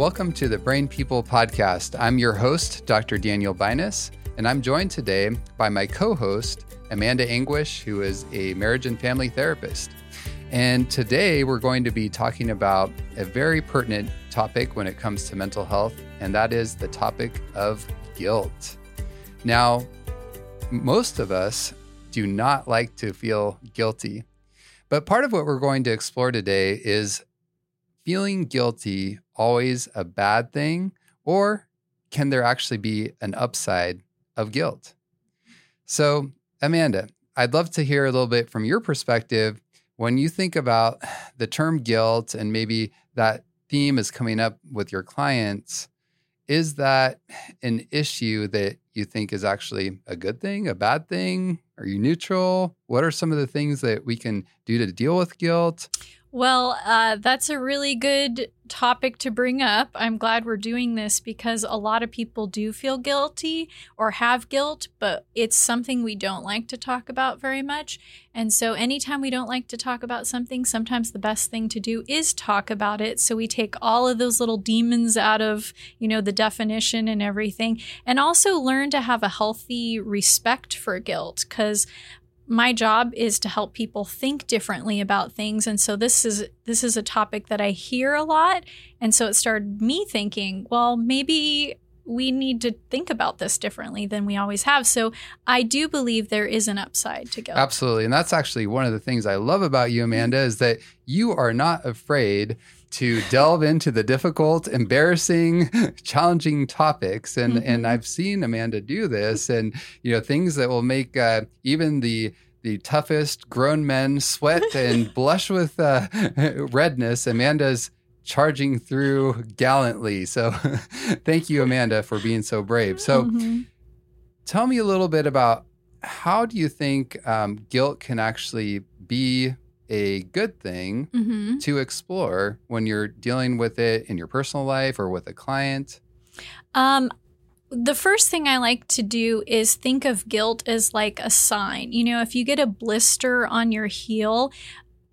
Welcome to the Brain People Podcast. I'm your host, Dr. Daniel Binus, and I'm joined today by my co host, Amanda Anguish, who is a marriage and family therapist. And today we're going to be talking about a very pertinent topic when it comes to mental health, and that is the topic of guilt. Now, most of us do not like to feel guilty, but part of what we're going to explore today is feeling guilty always a bad thing, or can there actually be an upside of guilt? So, Amanda, I'd love to hear a little bit from your perspective when you think about the term guilt and maybe that theme is coming up with your clients. Is that an issue that you think is actually a good thing, a bad thing? Are you neutral? What are some of the things that we can do to deal with guilt? Well, uh, that's a really good topic to bring up. I'm glad we're doing this because a lot of people do feel guilty or have guilt, but it's something we don't like to talk about very much. And so, anytime we don't like to talk about something, sometimes the best thing to do is talk about it. So, we take all of those little demons out of, you know, the definition and everything, and also learn to have a healthy respect for guilt because my job is to help people think differently about things. And so this is this is a topic that I hear a lot. And so it started me thinking well maybe we need to think about this differently than we always have. So I do believe there is an upside to guilt Absolutely. And that's actually one of the things I love about you Amanda is that you are not afraid to delve into the difficult, embarrassing, challenging topics. And mm-hmm. and I've seen Amanda do this, and you know things that will make uh, even the the toughest grown men sweat and blush with uh, redness. Amanda's charging through gallantly. So thank you, Amanda, for being so brave. So mm-hmm. tell me a little bit about how do you think um, guilt can actually be a good thing mm-hmm. to explore when you're dealing with it in your personal life or with a client? Um, the first thing I like to do is think of guilt as like a sign. You know, if you get a blister on your heel,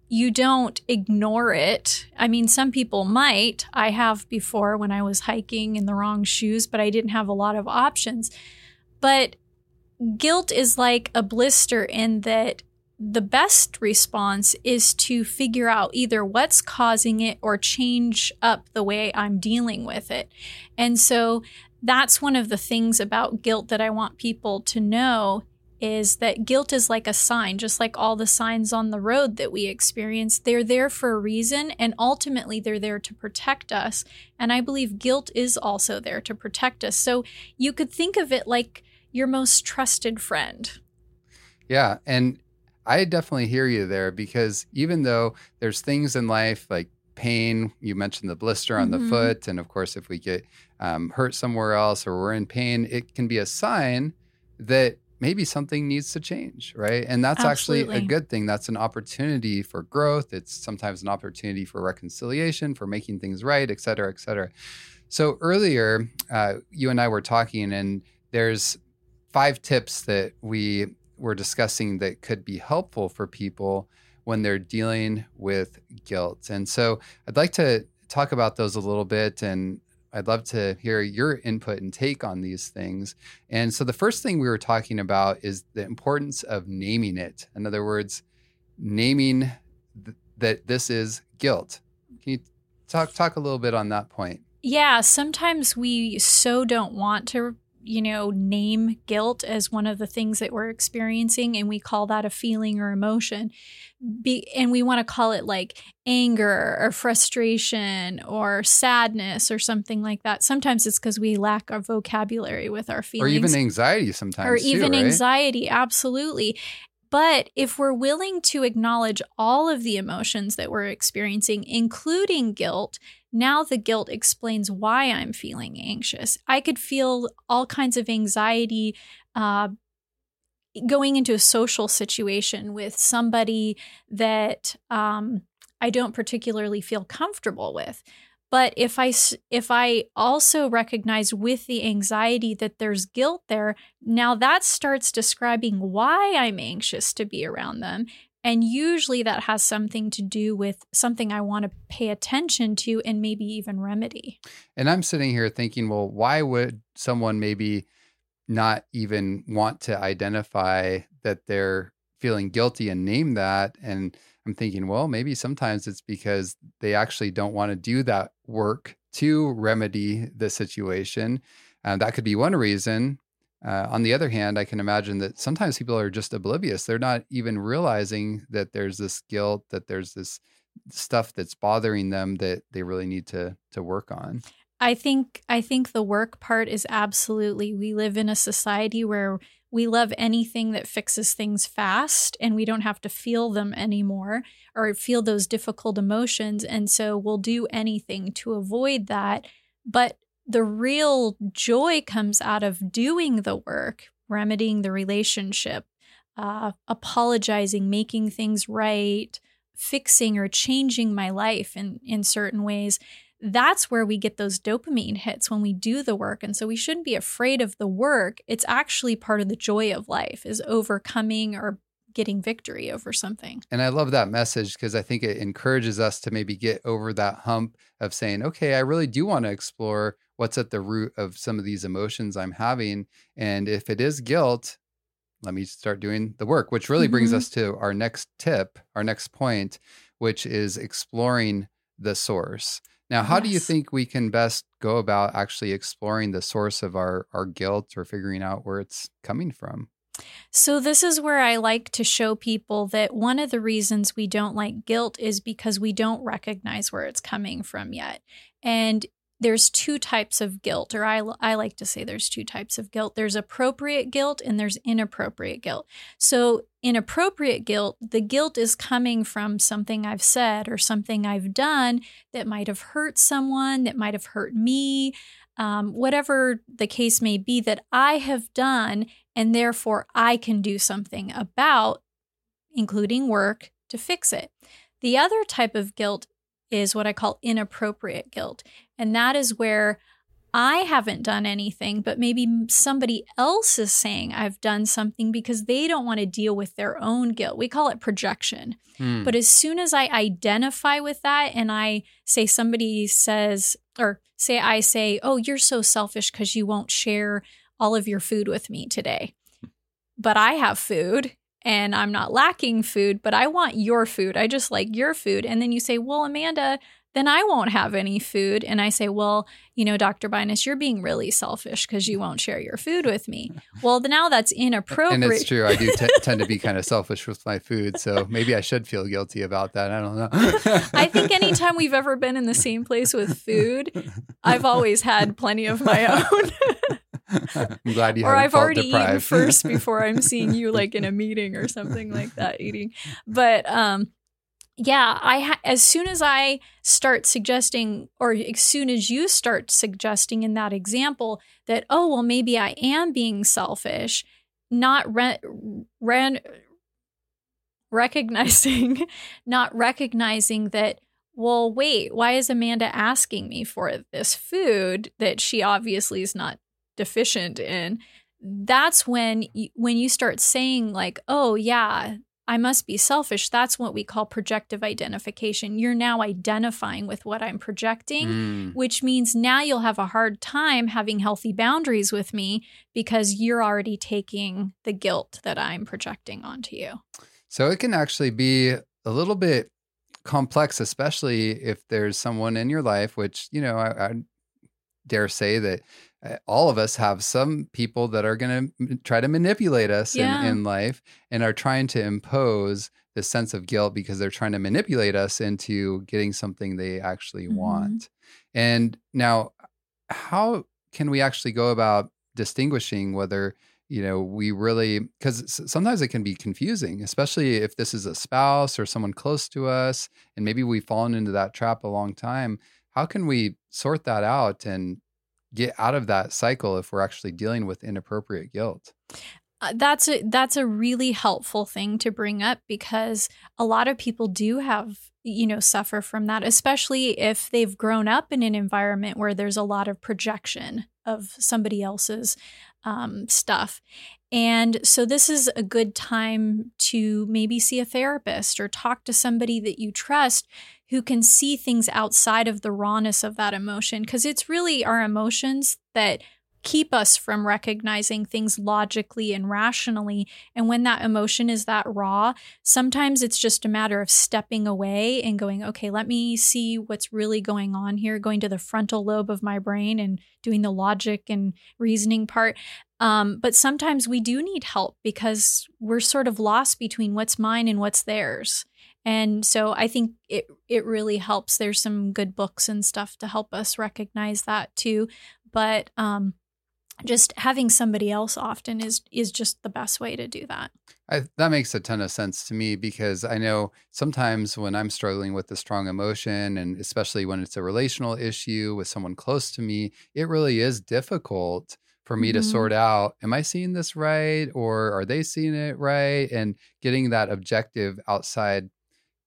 you don't ignore it. I mean, some people might. I have before when I was hiking in the wrong shoes, but I didn't have a lot of options. But guilt is like a blister in that the best response is to figure out either what's causing it or change up the way I'm dealing with it. And so that's one of the things about guilt that I want people to know is that guilt is like a sign, just like all the signs on the road that we experience. They're there for a reason, and ultimately, they're there to protect us. And I believe guilt is also there to protect us. So you could think of it like your most trusted friend. Yeah. And I definitely hear you there because even though there's things in life like pain, you mentioned the blister on mm-hmm. the foot, and of course, if we get um, hurt somewhere else or we're in pain, it can be a sign that maybe something needs to change, right? And that's Absolutely. actually a good thing. That's an opportunity for growth. It's sometimes an opportunity for reconciliation, for making things right, et cetera, et cetera. So earlier, uh, you and I were talking, and there's five tips that we we're discussing that could be helpful for people when they're dealing with guilt. And so I'd like to talk about those a little bit and I'd love to hear your input and take on these things. And so the first thing we were talking about is the importance of naming it. In other words, naming th- that this is guilt. Can you talk talk a little bit on that point? Yeah, sometimes we so don't want to you know, name guilt as one of the things that we're experiencing, and we call that a feeling or emotion. Be, and we want to call it like anger or frustration or sadness or something like that. Sometimes it's because we lack our vocabulary with our feelings, or even anxiety. Sometimes, or too, even right? anxiety. Absolutely. But if we're willing to acknowledge all of the emotions that we're experiencing, including guilt, Now the guilt explains why I'm feeling anxious. I could feel all kinds of anxiety uh, going into a social situation with somebody that um, I don't particularly feel comfortable with. But if I if I also recognize with the anxiety that there's guilt there, now that starts describing why I'm anxious to be around them. And usually that has something to do with something I want to pay attention to and maybe even remedy. And I'm sitting here thinking, well, why would someone maybe not even want to identify that they're feeling guilty and name that? And I'm thinking, well, maybe sometimes it's because they actually don't want to do that work to remedy the situation. Uh, that could be one reason. Uh, on the other hand, I can imagine that sometimes people are just oblivious. They're not even realizing that there's this guilt, that there's this stuff that's bothering them that they really need to to work on. I think I think the work part is absolutely we live in a society where we love anything that fixes things fast and we don't have to feel them anymore or feel those difficult emotions. And so we'll do anything to avoid that. But the real joy comes out of doing the work, remedying the relationship, uh, apologizing, making things right, fixing or changing my life in, in certain ways that's where we get those dopamine hits when we do the work. And so we shouldn't be afraid of the work. It's actually part of the joy of life is overcoming or getting victory over something. And I love that message because I think it encourages us to maybe get over that hump of saying, okay, I really do want to explore what's at the root of some of these emotions I'm having. And if it is guilt, let me start doing the work, which really mm-hmm. brings us to our next tip, our next point, which is exploring the source. Now, how yes. do you think we can best go about actually exploring the source of our, our guilt or figuring out where it's coming from? So, this is where I like to show people that one of the reasons we don't like guilt is because we don't recognize where it's coming from yet. And there's two types of guilt, or I, I like to say there's two types of guilt there's appropriate guilt and there's inappropriate guilt. So, inappropriate guilt, the guilt is coming from something I've said or something I've done that might have hurt someone, that might have hurt me, um, whatever the case may be that I have done, and therefore I can do something about, including work, to fix it. The other type of guilt is what I call inappropriate guilt. And that is where I haven't done anything, but maybe somebody else is saying I've done something because they don't want to deal with their own guilt. We call it projection. Hmm. But as soon as I identify with that and I say somebody says, or say I say, oh, you're so selfish because you won't share all of your food with me today. But I have food and I'm not lacking food, but I want your food. I just like your food. And then you say, Well, Amanda, then I won't have any food. And I say, Well, you know, Dr. Binus, you're being really selfish because you won't share your food with me. Well, now that's inappropriate. And it's true. I do t- tend to be kind of selfish with my food. So maybe I should feel guilty about that. I don't know. I think anytime we've ever been in the same place with food, I've always had plenty of my own. I'm glad you have. or I've already deprived. eaten first before I'm seeing you like in a meeting or something like that eating. But um yeah, I ha- as soon as I start suggesting or as soon as you start suggesting in that example that oh well maybe I am being selfish, not re- re- recognizing not recognizing that well, wait, why is Amanda asking me for this food that she obviously is not deficient in? That's when when you start saying like oh yeah i must be selfish. That's what we call projective identification. You're now identifying with what i'm projecting mm. which means now you'll have a hard time having healthy boundaries with me because you're already taking the guilt that i'm projecting onto you. So it can actually be a little bit complex especially if there's someone in your life which you know I, I dare say that all of us have some people that are going to try to manipulate us yeah. in, in life and are trying to impose this sense of guilt because they're trying to manipulate us into getting something they actually mm-hmm. want. And now, how can we actually go about distinguishing whether you know we really because sometimes it can be confusing especially if this is a spouse or someone close to us and maybe we've fallen into that trap a long time how can we sort that out and get out of that cycle if we're actually dealing with inappropriate guilt? Uh, that's a that's a really helpful thing to bring up because a lot of people do have you know suffer from that especially if they've grown up in an environment where there's a lot of projection of somebody else's um, stuff and so this is a good time to maybe see a therapist or talk to somebody that you trust who can see things outside of the rawness of that emotion because it's really our emotions that keep us from recognizing things logically and rationally. And when that emotion is that raw, sometimes it's just a matter of stepping away and going, okay, let me see what's really going on here, going to the frontal lobe of my brain and doing the logic and reasoning part. Um, but sometimes we do need help because we're sort of lost between what's mine and what's theirs. And so I think it it really helps. There's some good books and stuff to help us recognize that too. But um, just having somebody else often is is just the best way to do that. I, that makes a ton of sense to me because I know sometimes when I'm struggling with a strong emotion, and especially when it's a relational issue with someone close to me, it really is difficult for me mm-hmm. to sort out am I seeing this right or are they seeing it right? And getting that objective outside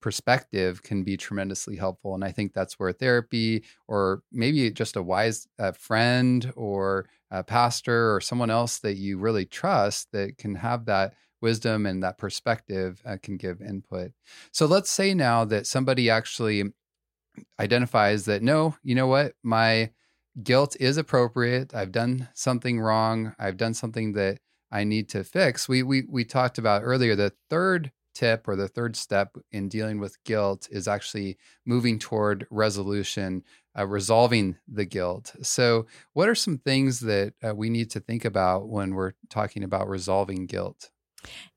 perspective can be tremendously helpful. And I think that's where therapy or maybe just a wise uh, friend or a pastor or someone else that you really trust that can have that wisdom and that perspective uh, can give input. So let's say now that somebody actually identifies that no, you know what, my guilt is appropriate. I've done something wrong. I've done something that I need to fix. We we we talked about earlier the third tip or the third step in dealing with guilt is actually moving toward resolution, uh, resolving the guilt. So, what are some things that uh, we need to think about when we're talking about resolving guilt?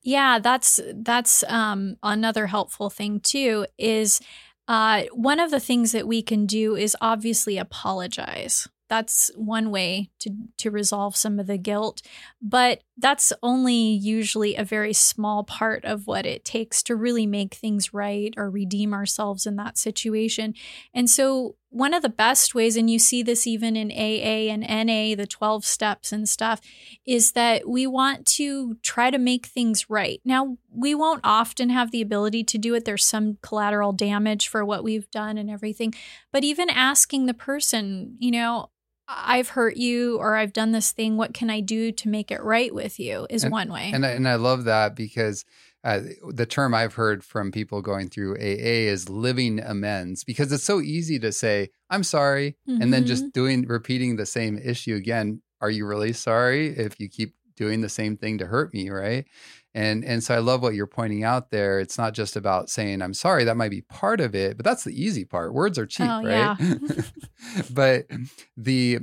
Yeah, that's that's um, another helpful thing too. Is uh, one of the things that we can do is obviously apologize that's one way to to resolve some of the guilt but that's only usually a very small part of what it takes to really make things right or redeem ourselves in that situation. And so one of the best ways and you see this even in AA and NA the 12 steps and stuff is that we want to try to make things right. Now we won't often have the ability to do it. There's some collateral damage for what we've done and everything but even asking the person you know I've hurt you or I've done this thing. What can I do to make it right with you? Is and, one way. And I, and I love that because uh, the term I've heard from people going through AA is living amends because it's so easy to say, I'm sorry, mm-hmm. and then just mm-hmm. doing, repeating the same issue again. Are you really sorry if you keep doing the same thing to hurt me? Right. And and so I love what you're pointing out there. It's not just about saying I'm sorry. That might be part of it, but that's the easy part. Words are cheap, oh, right? Yeah. but the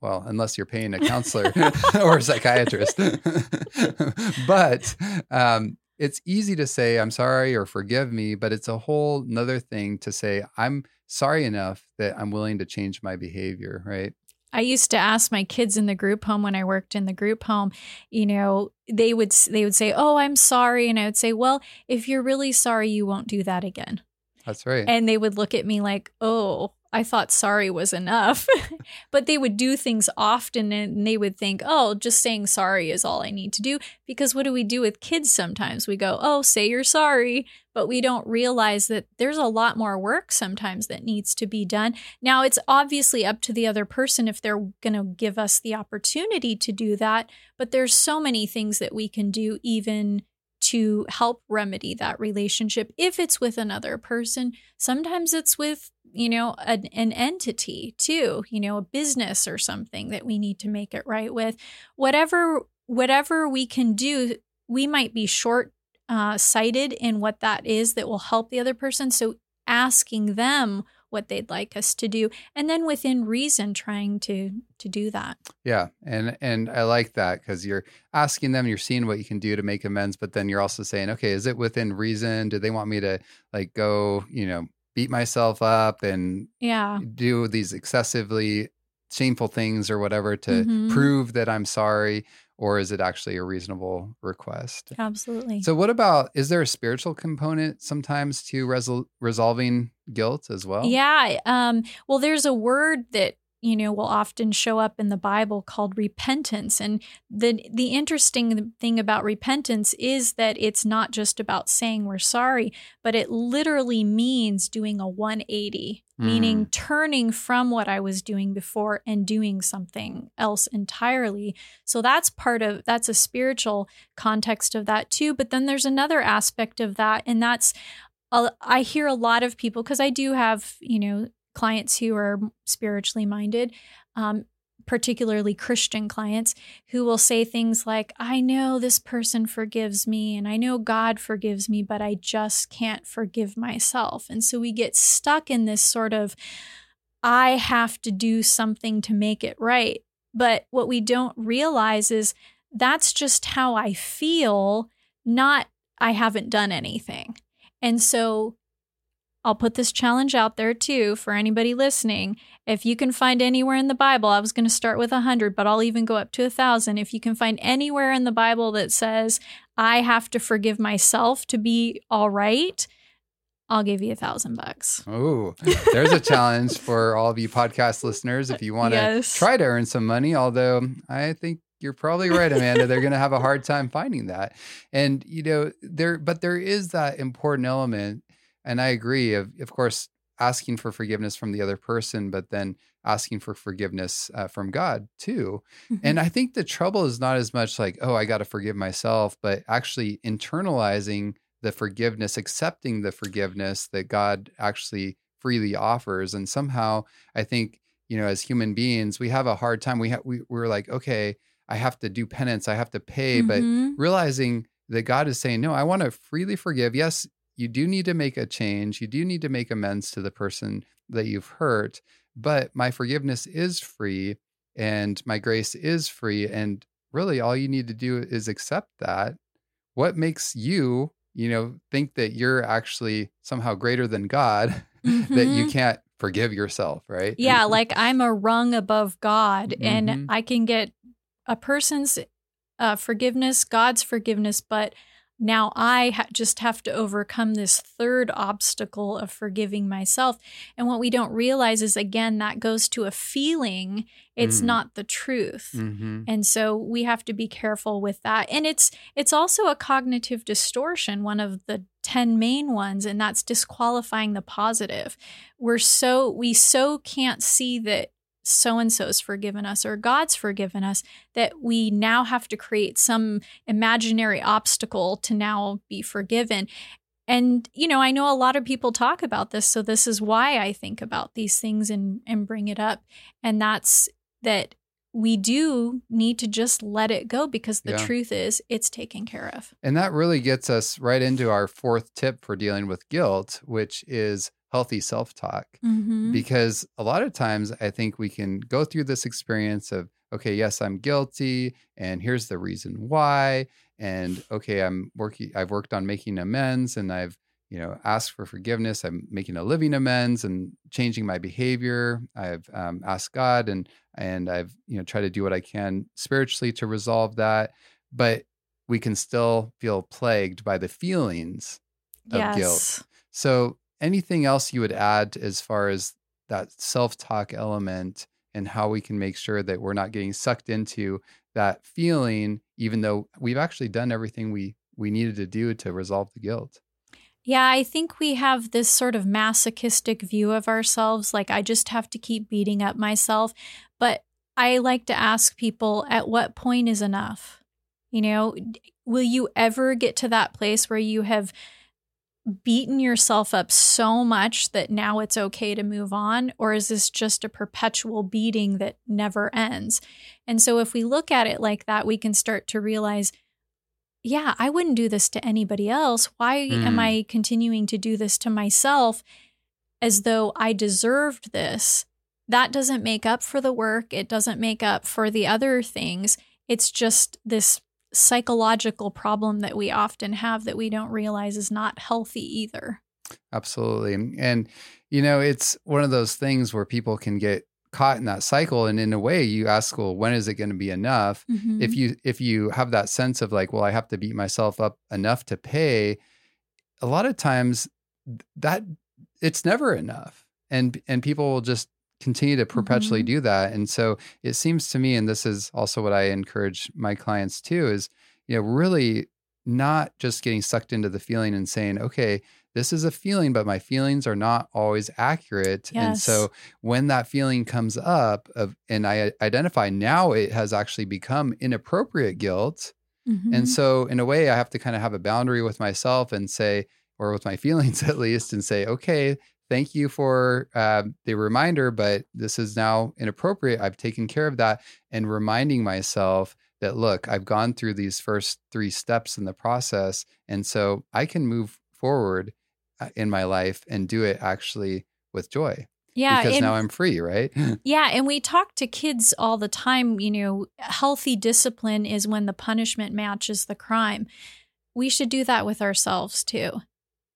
well, unless you're paying a counselor or a psychiatrist. but um, it's easy to say I'm sorry or forgive me, but it's a whole another thing to say I'm sorry enough that I'm willing to change my behavior, right? I used to ask my kids in the group home when I worked in the group home, you know, they would they would say, "Oh, I'm sorry." And I would say, "Well, if you're really sorry, you won't do that again." That's right. And they would look at me like, "Oh, I thought sorry was enough. but they would do things often and they would think, oh, just saying sorry is all I need to do. Because what do we do with kids sometimes? We go, oh, say you're sorry. But we don't realize that there's a lot more work sometimes that needs to be done. Now, it's obviously up to the other person if they're going to give us the opportunity to do that. But there's so many things that we can do even to help remedy that relationship if it's with another person. Sometimes it's with, you know, an, an, entity too, you know, a business or something that we need to make it right with. Whatever whatever we can do, we might be short uh, sighted in what that is that will help the other person. So asking them what they'd like us to do and then within reason trying to to do that yeah and and i like that because you're asking them you're seeing what you can do to make amends but then you're also saying okay is it within reason do they want me to like go you know beat myself up and yeah do these excessively shameful things or whatever to Mhm. prove that I'm sorry? Or is it actually a reasonable request? Absolutely. So, what about is there a spiritual component sometimes to resol- resolving guilt as well? Yeah. Um, well, there's a word that you know will often show up in the Bible called repentance, and the the interesting thing about repentance is that it's not just about saying we're sorry, but it literally means doing a 180, meaning turning from what I was doing before and doing something else entirely. So that's part of that's a spiritual context of that too. But then there's another aspect of that, and that's I hear a lot of people because I do have you know clients who are spiritually minded, um, particularly Christian clients, who will say things like, "I know this person forgives me, and I know God forgives me, but I just can't forgive myself." And so we get stuck in this sort of, "I have to do something to make it right." But what we don't realize is that's just how I feel, not I haven't done anything. And so I'll put this challenge out there too for anybody listening. If you can find anywhere in the Bible, I was going to start with a hundred, but I'll even go up to a thousand. If you can find anywhere in the Bible that says, I have to forgive myself to be all right, I'll give you a thousand bucks. Oh, there's a challenge for all of you podcast listeners if you want to Yes. try to earn some money. Although I think you're probably right, Amanda. They're going to have a hard time finding that. And you know, there, but there is that important element, and I agree. Of of course, asking for forgiveness from the other person, but then asking for forgiveness uh, from God too. And I think the trouble is not as much like, oh, I got to forgive myself, but actually internalizing the forgiveness, accepting the forgiveness that God actually freely offers. And somehow I think, you know, as human beings, we have a hard time. We have, we, we're like, okay, I have to do penance, I have to pay, but Mhm. realizing that God is saying, no, I want to freely forgive. Yes, you do need to make a change. You do need to make amends to the person that you've hurt, but my forgiveness is free and my grace is free. And really, all you need to do is accept that. What makes you, you know, think that you're actually somehow greater than God, that you Mhm. can't forgive yourself, right? Yeah, like I'm a rung above God Mhm. and I can get a person's uh, forgiveness, God's forgiveness, but now I ha- just have to overcome this third obstacle of forgiving myself. And what we don't realize is, again, that goes to a feeling, it's Mm. not the truth. hmm And so we have to be careful with that. And it's it's also a cognitive distortion, one of the 10 main ones, and that's disqualifying the positive. We're so we so can't see that so and so's forgiven us or God's forgiven us that we now have to create some imaginary obstacle to now be forgiven. And you know, I know a lot of people talk about this, so this is why I think about these things and and bring it up. And that's that we do need to just let it go because the Yeah. truth is it's taken care of. And that really gets us right into our fourth tip for dealing with guilt, which is healthy self talk. Mm-hmm. Because a lot of times I think we can go through this experience of, okay, yes, I'm guilty, and here's the reason why. And okay, I'm working, I've worked on making amends and I've, you know, asked for forgiveness. I'm making a living amends and changing my behavior. I've um, asked God and and I've, you know, tried to do what I can spiritually to resolve that. But we can still feel plagued by the feelings of yes. guilt. So, anything else you would add as far as that self talk element and how we can make sure that we're not getting sucked into that feeling, even though we've actually done everything we, we needed to do to resolve the guilt? Yeah, I think we have this sort of masochistic view of ourselves. Like, I just have to keep beating up myself. But I like to ask people, at what point is enough? You know, will you ever get to that place where you have beaten yourself up so much that now it's okay to move on? Or is this just a perpetual beating that never ends? And so, if we look at it like that, we can start to realize yeah, I wouldn't do this to anybody else. Why am Mm. I continuing to do this to myself as though I deserved this? That doesn't make up for the work. It doesn't make up for the other things. It's just this psychological problem that we often have that we don't realize is not healthy either. Absolutely. And, you know, it's one of those things where people can get caught in that cycle and in a way you ask well when is it going to be enough Mhm. if you if you have that sense of like well i have to beat myself up enough to pay a lot of times that it's never enough and and people will just continue to perpetually Mhm. do that and so it seems to me and this is also what i encourage my clients too is you know really not just getting sucked into the feeling and saying okay this is a feeling but my feelings are not always accurate and so when that feeling comes up of and i identify now it has actually become inappropriate guilt Mhm. and so, in a way, I have to kind of have a boundary with myself and say, or with my feelings at least, and say, okay, thank you for uh, the reminder, but this is now inappropriate. I've taken care of that. And reminding myself that, look, I've gone through these first three steps in the process. And so I can move forward uh, in my life and do it actually with joy yeah, because and- now I'm free, right? Yeah, and we talk to kids all the time, you know, healthy discipline is when the punishment matches the crime. We should do that with ourselves too.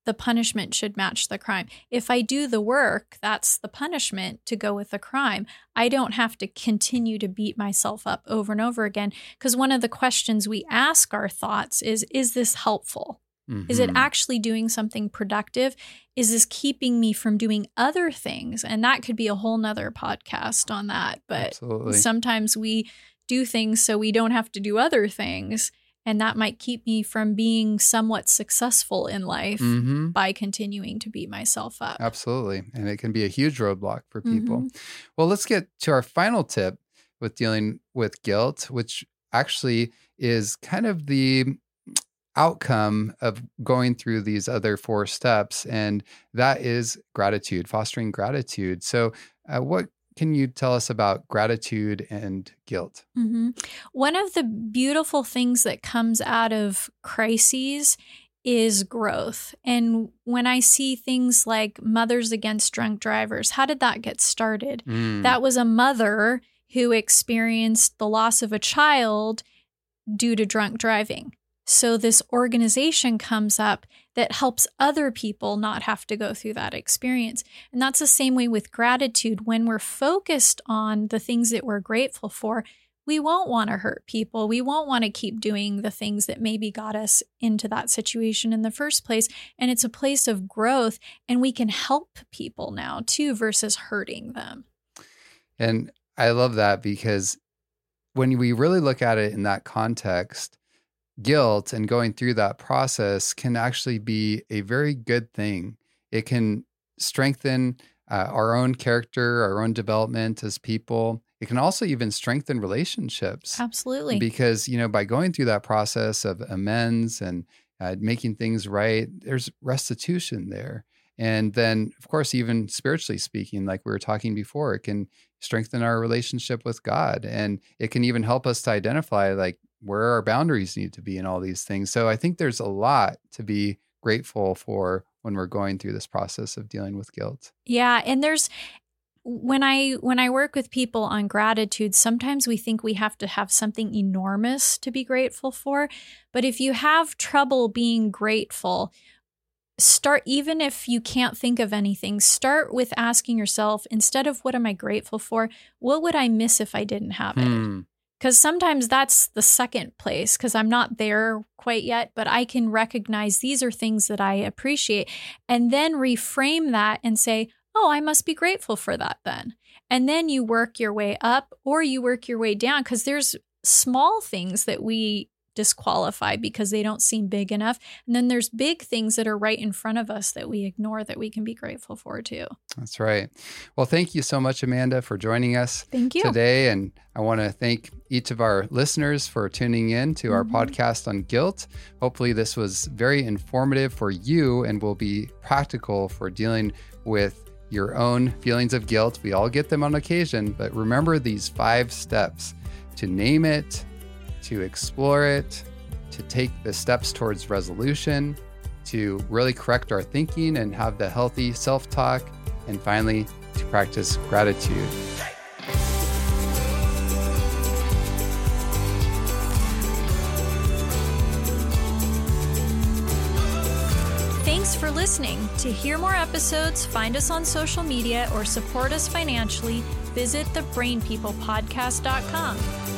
The punishment should match the crime. If I do the work, that's the punishment to go with the crime. I don't have to continue to beat myself up over and over again because one of the questions we ask our thoughts is is this helpful? Is it Mhm. actually doing something productive? Is this keeping me from doing other things? And that could be a whole nother podcast on that. But Absolutely. sometimes we do things so we don't have to do other things. And that might keep me from being somewhat successful in life Mhm. by continuing to beat myself up. Absolutely. And it can be a huge roadblock for people. Mhm. Well, let's get to our final tip with dealing with guilt, which actually is kind of the outcome of going through these other four steps. And that is gratitude, fostering gratitude. So, uh, what can you tell us about gratitude and guilt? hmm One of the beautiful things that comes out of crises is growth. And when I see things like Mothers Against Drunk Drivers, how did that get started? Mm, That was a mother who experienced the loss of a child due to drunk driving. So, this organization comes up that helps other people not have to go through that experience. And that's the same way with gratitude. When we're focused on the things that we're grateful for, we won't want to hurt people. We won't want to keep doing the things that maybe got us into that situation in the first place. And it's a place of growth, and we can help people now too versus hurting them. And I love that because when we really look at it in that context, guilt and going through that process can actually be a very good thing. It can strengthen uh, our own character, our own development as people. It can also even strengthen relationships Absolutely. because, you know, by going through that process of amends and uh, making things right, there's restitution there. And then, of course, even spiritually speaking, like we were talking before, it can strengthen our relationship with God. And it can even help us to identify like where our boundaries need to be and all these things. So I think there's a lot to be grateful for when we're going through this process of dealing with guilt. Yeah, and there's when I when I work with people on gratitude, sometimes we think we have to have something enormous to be grateful for, but if you have trouble being grateful, start even if you can't think of anything, start with asking yourself instead of what am I grateful for, what would I miss if I didn't have it? Hmm. Because sometimes that's the second place because I'm not there quite yet, but I can recognize these are things that I appreciate and then reframe that and say, oh, I must be grateful for that then. And then you work your way up or you work your way down because there's small things that we disqualify because they don't seem big enough. And then there's big things that are right in front of us that we ignore that we can be grateful for too. That's right. Well, thank you so much, Amanda, for joining us. Thank you. today. And I want to thank each of our listeners for tuning in to our Mhm. podcast on guilt. Hopefully, this was very informative for you and will be practical for dealing with your own feelings of guilt. We all get them on occasion, but remember these five steps to name it, to explore it, to take the steps towards resolution, to really correct our thinking and have the healthy self talk, and finally, to practice gratitude. Thanks for listening. To hear more episodes, find us on social media, or support us financially, visit thebrainpeoplepodcast.com.